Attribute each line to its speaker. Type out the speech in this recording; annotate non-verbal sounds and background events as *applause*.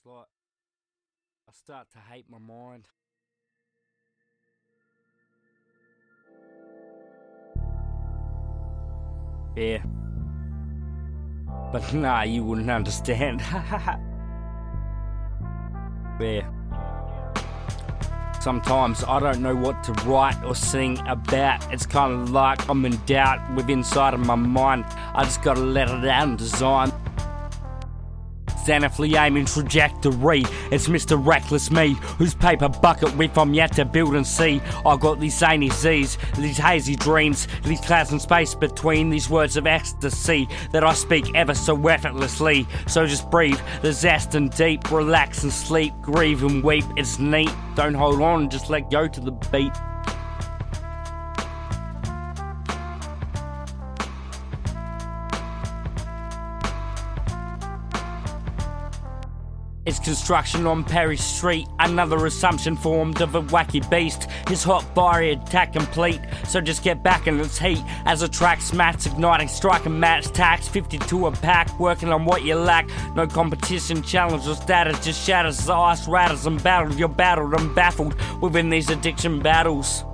Speaker 1: It's like I start to hate my mind. Yeah. But nah, you wouldn't understand. *laughs* yeah. Sometimes I don't know what to write or sing about. It's kind of like I'm in doubt with inside of my mind. I just gotta let it out and design. Zenithly aiming trajectory. It's Mr. Reckless me, whose paper bucket whip I'm yet to build and see. I got these zany Z's, these hazy dreams, these clouds and space between these words of ecstasy that I speak ever so effortlessly. So just breathe, the zest and deep, relax and sleep, grieve and weep. It's neat, don't hold on, just let go to the beat. It's construction on Perry Street, another assumption formed of a wacky beast. His hot fiery attack complete, so just get back in its heat. As a track smacks, igniting, striking match tax, 52 a pack, working on what you lack. No competition, challenge or status, just shatters the ice, rattles and battle. You're battled and baffled within these addiction battles.